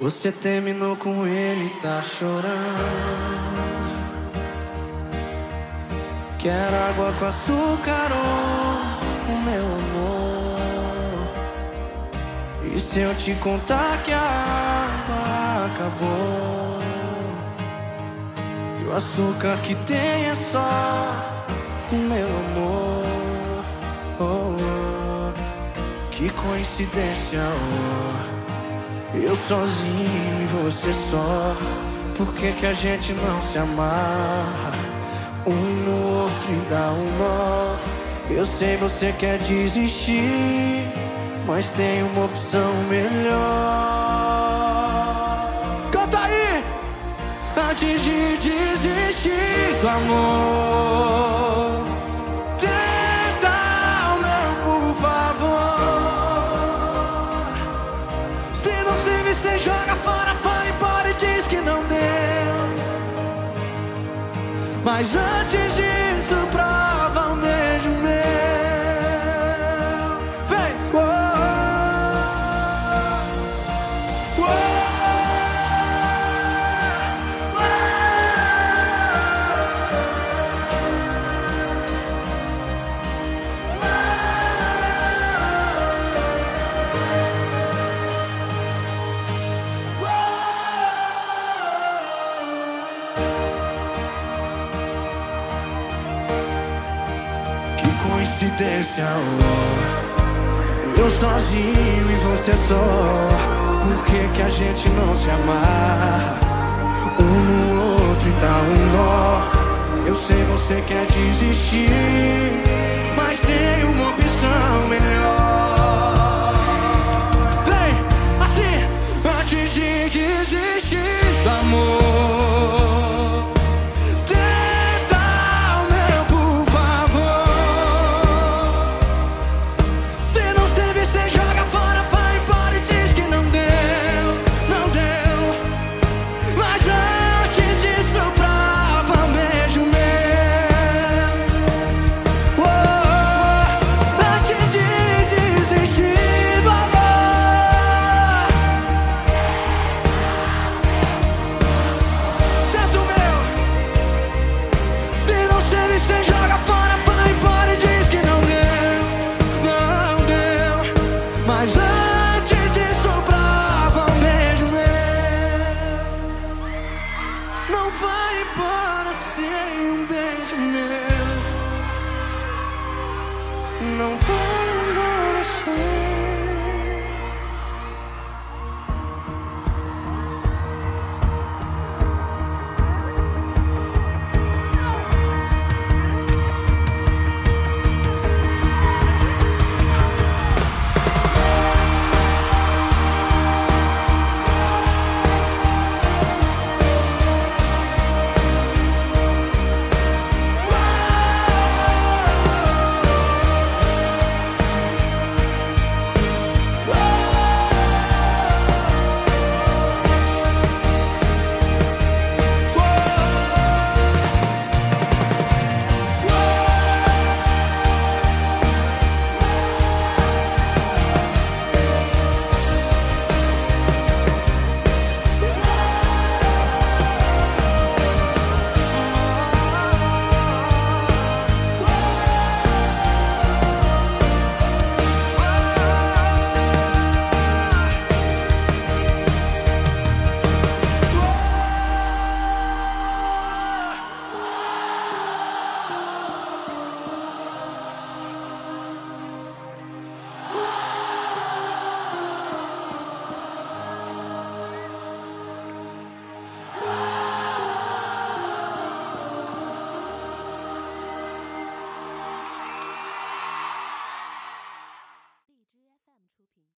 Você terminou com ele, tá chorando. Quero água com açúcar, oh, o meu amor. E se eu te contar que a água acabou? E o açúcar que tem é só o meu amor. Oh, oh. Que coincidência, oh. Eu sozinho e você só. Por que, que a gente não se amarra? Um no outro e dá um nó. Eu sei você quer desistir, mas tem uma opção melhor. Canta aí! Antes de desistir do amor. Você joga fora, vai embora e diz que não deu. Mas antes disso, prova coincidência, oh. Eu sozinho e você só. Por que, que a gente não se amarra? Um no outro e dá um nó. Eu sei você quer desistir, mas tem uma opção melhor. para ser um beijo meu. Não vou agora ser.